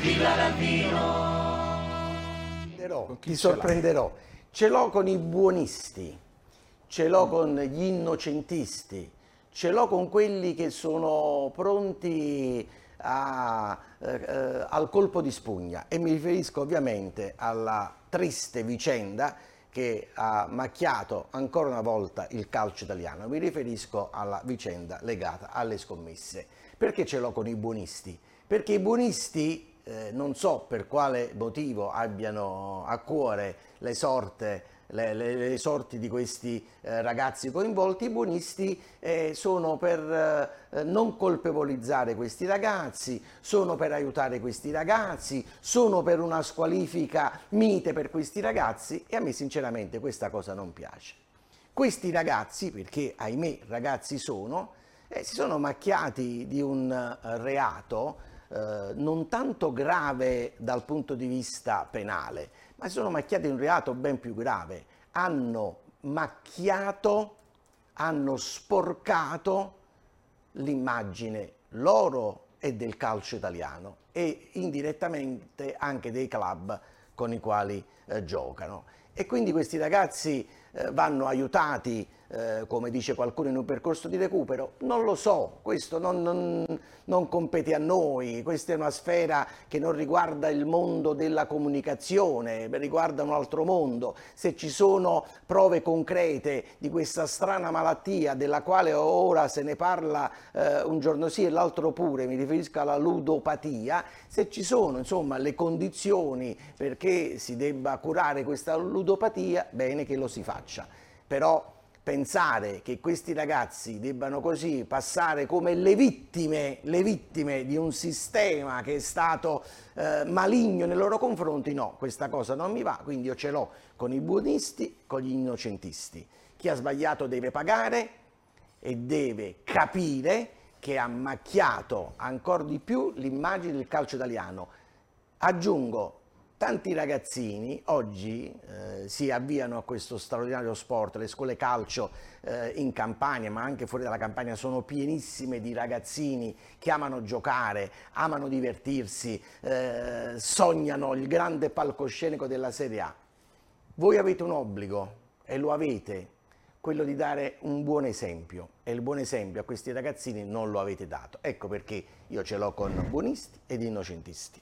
Villa Ravino. Ti sorprenderò. Ce l'ho con i buonisti, ce l'ho con gli innocentisti, ce l'ho con quelli che sono pronti a, eh, eh, al colpo di spugna e mi riferisco ovviamente alla triste vicenda che ha macchiato ancora una volta il calcio italiano. Mi riferisco alla vicenda legata alle scommesse. Perché ce l'ho con i buonisti? Perché i buonisti, eh, non so per quale motivo abbiano a cuore le sorte le, le, le, sorti di questi eh, ragazzi coinvolti, i buonisti eh, sono per eh, non colpevolizzare questi ragazzi, sono per aiutare questi ragazzi, sono per una squalifica mite per questi ragazzi e a me sinceramente questa cosa non piace. Questi ragazzi, perché ahimè ragazzi sono, eh, si sono macchiati di un eh, reato eh, non tanto grave dal punto di vista penale, ma si sono macchiati di un reato ben più grave. Hanno macchiato, hanno sporcato l'immagine loro e del calcio italiano e indirettamente anche dei club con i quali eh, giocano. E quindi questi ragazzi eh, vanno aiutati eh, come dice qualcuno in un percorso di recupero? Non lo so, questo non, non, non, compete a noi, questa è una sfera che non riguarda il mondo della comunicazione, riguarda un altro mondo. Se ci sono prove concrete di questa strana malattia della quale ora se ne parla eh, un giorno sì e l'altro pure, mi riferisco alla ludopatia, se ci sono insomma le condizioni perché si debba curare questa ludopatia, bene che lo si faccia. Però pensare che questi ragazzi debbano così passare come le vittime, le vittime di un sistema che è stato eh, maligno nei loro confronti, no, questa cosa non mi va, quindi io ce l'ho con i buonisti, con gli innocentisti. Chi ha sbagliato deve pagare e deve capire che ha macchiato ancora di più l'immagine del calcio italiano. Aggiungo, Tanti ragazzini oggi eh, si avviano a questo straordinario sport, le scuole calcio eh, in Campania, ma anche fuori dalla Campania, sono pienissime di ragazzini che amano giocare, amano divertirsi, eh, sognano il grande palcoscenico della Serie A. Voi avete un obbligo, e lo avete, quello di dare un buon esempio, e il buon esempio a questi ragazzini non lo avete dato. Ecco perché io ce l'ho con buonisti ed innocentisti.